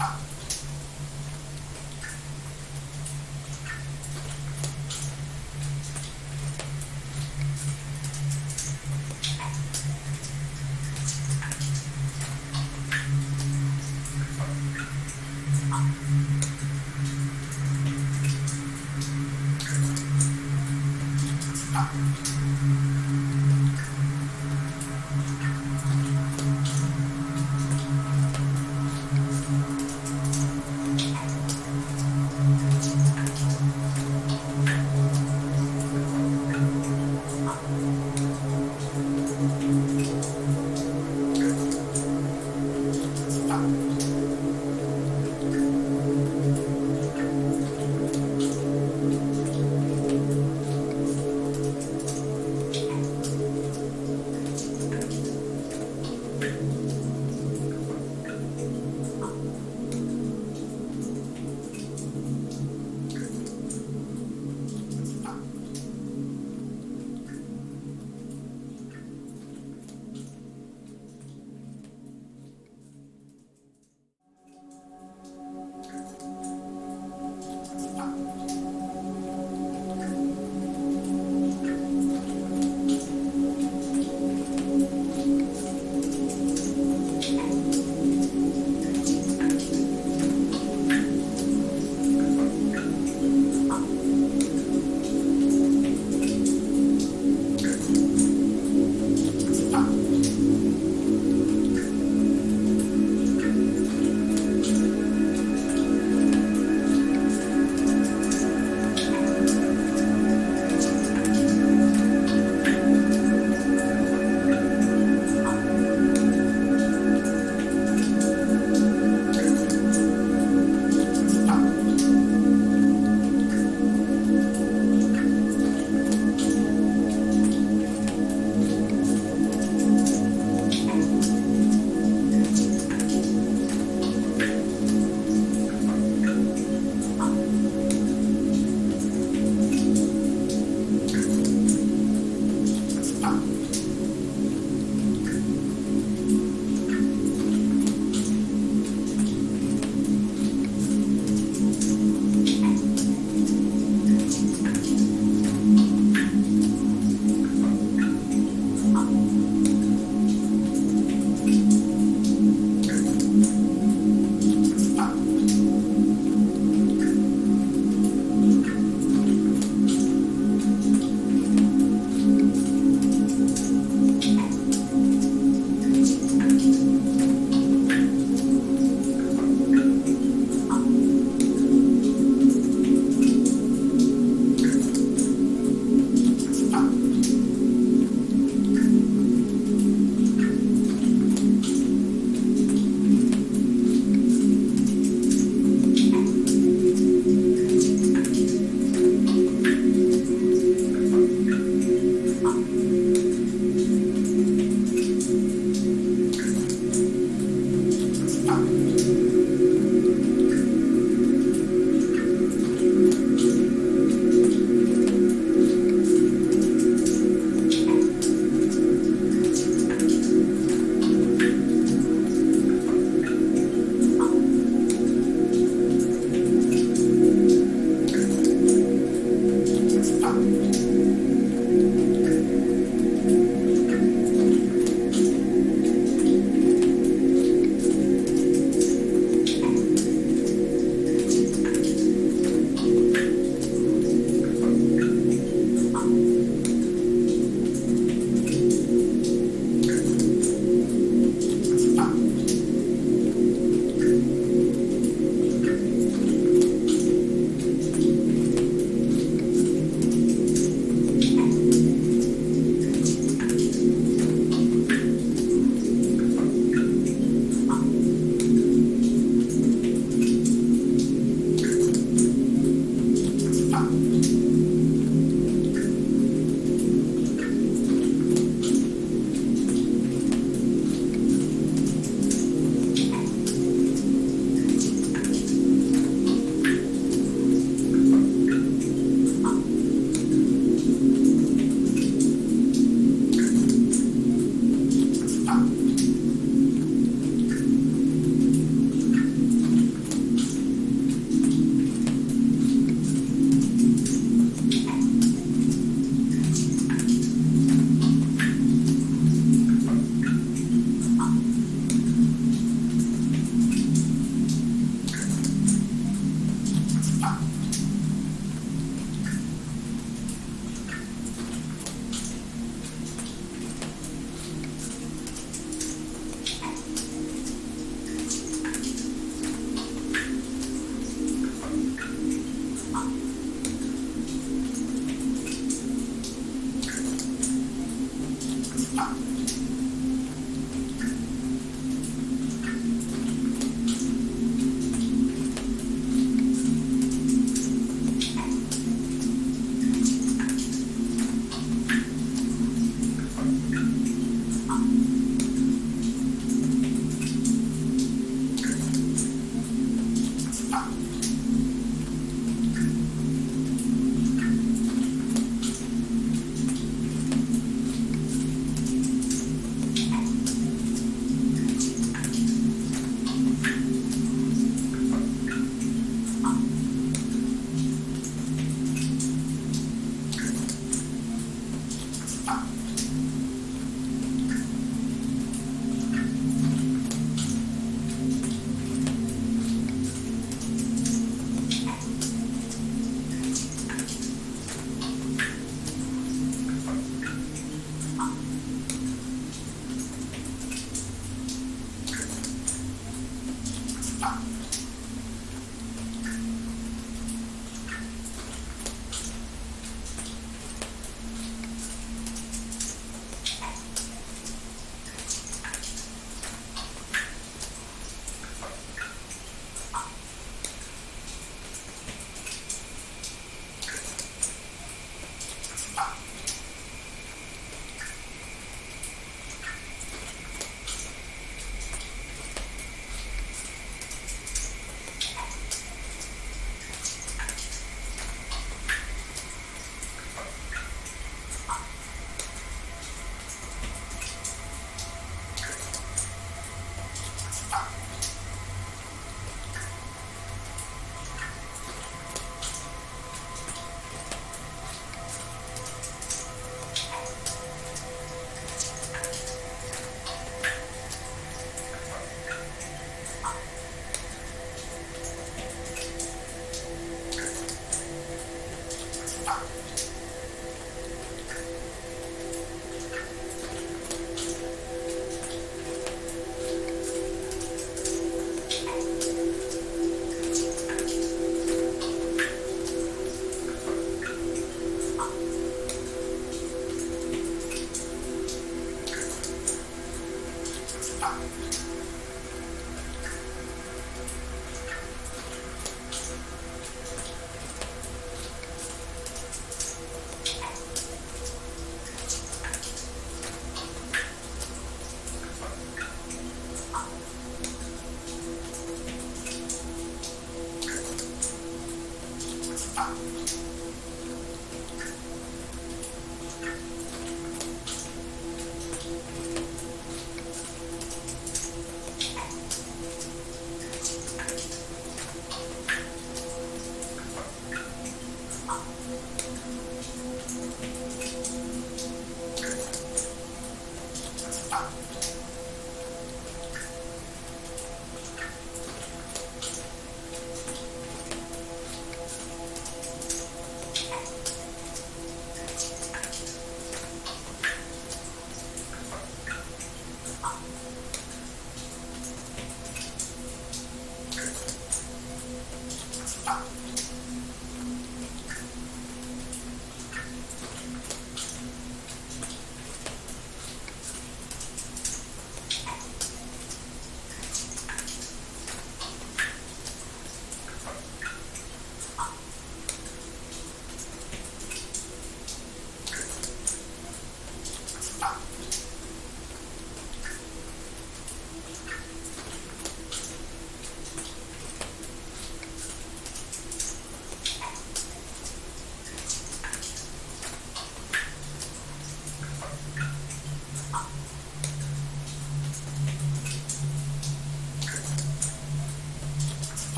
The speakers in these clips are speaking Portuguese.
Ah.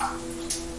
Thank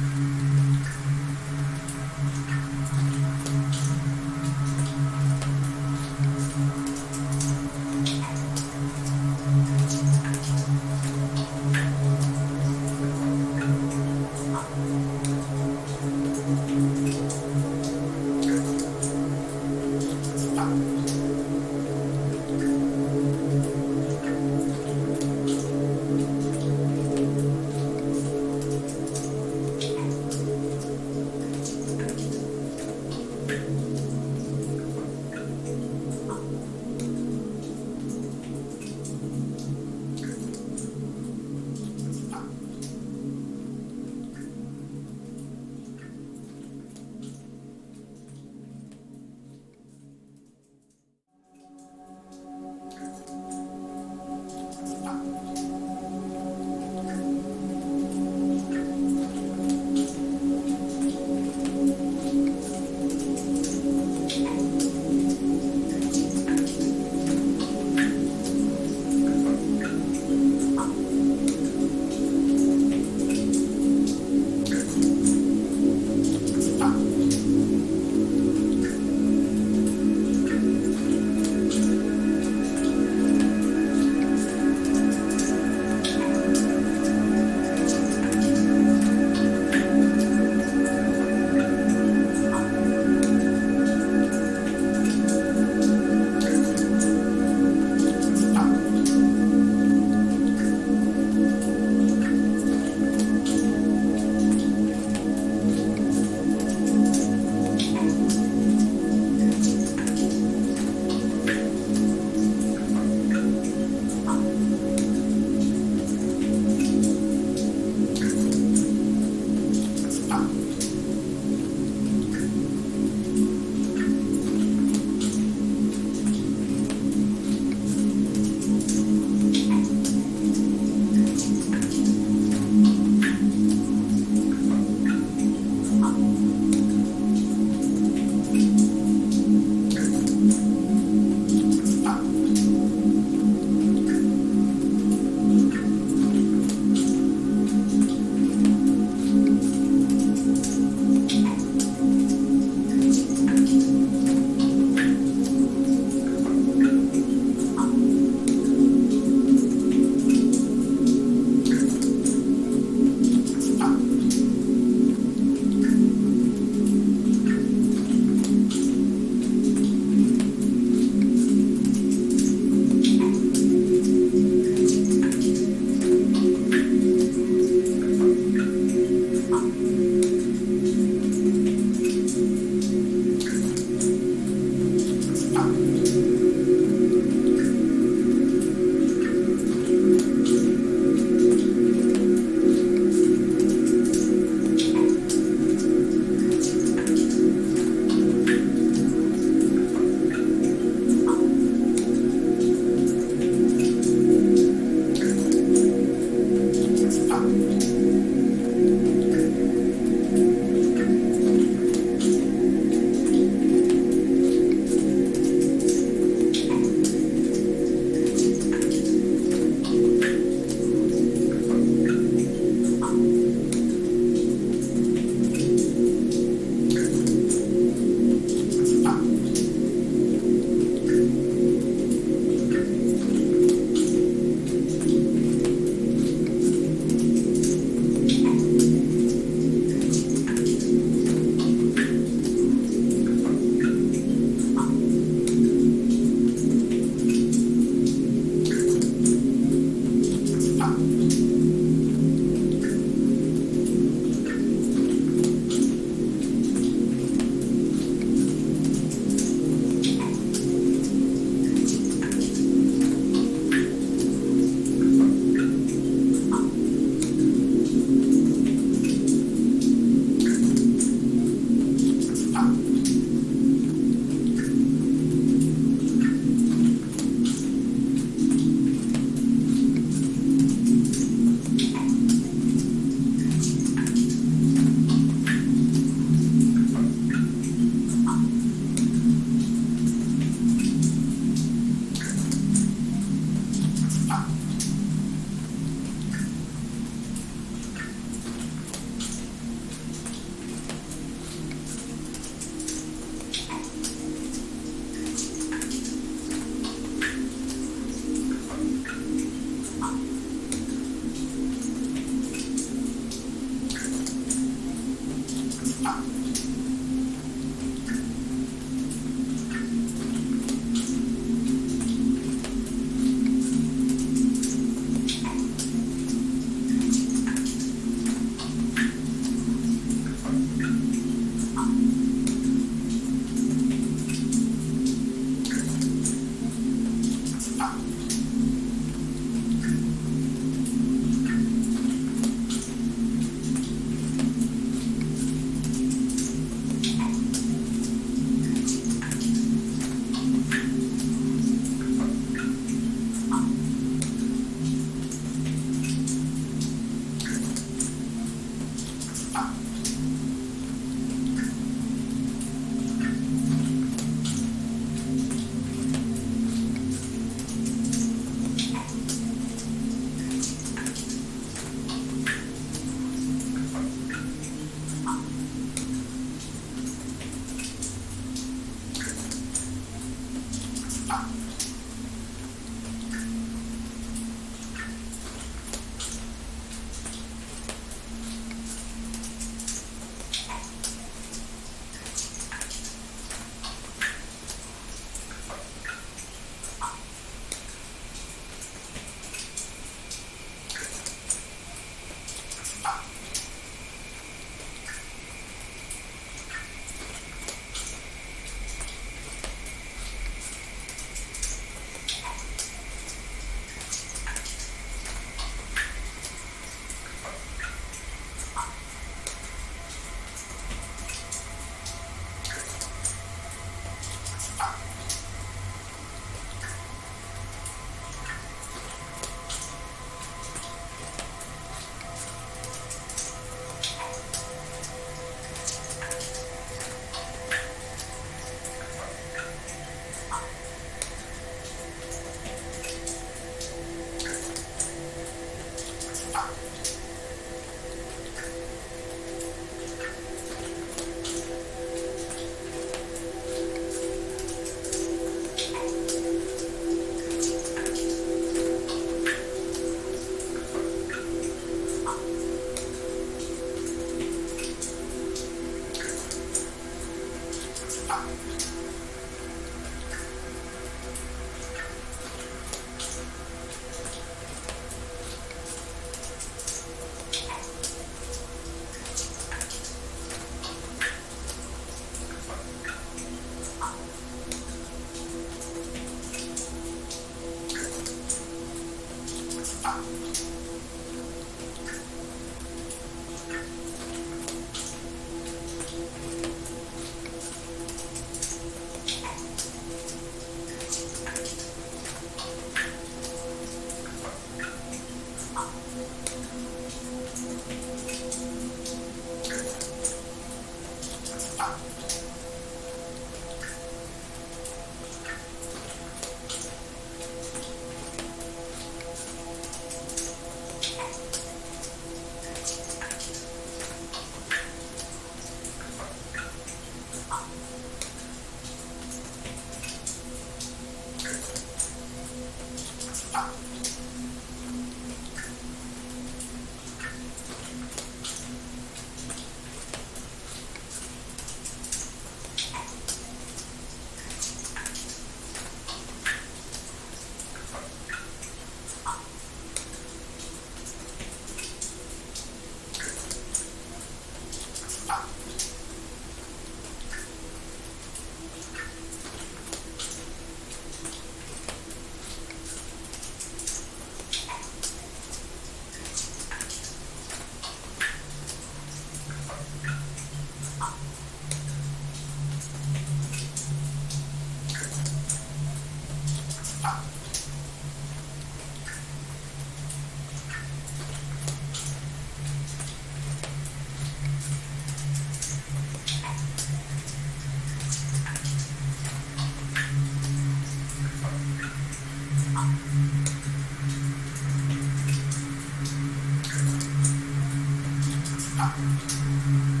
まし。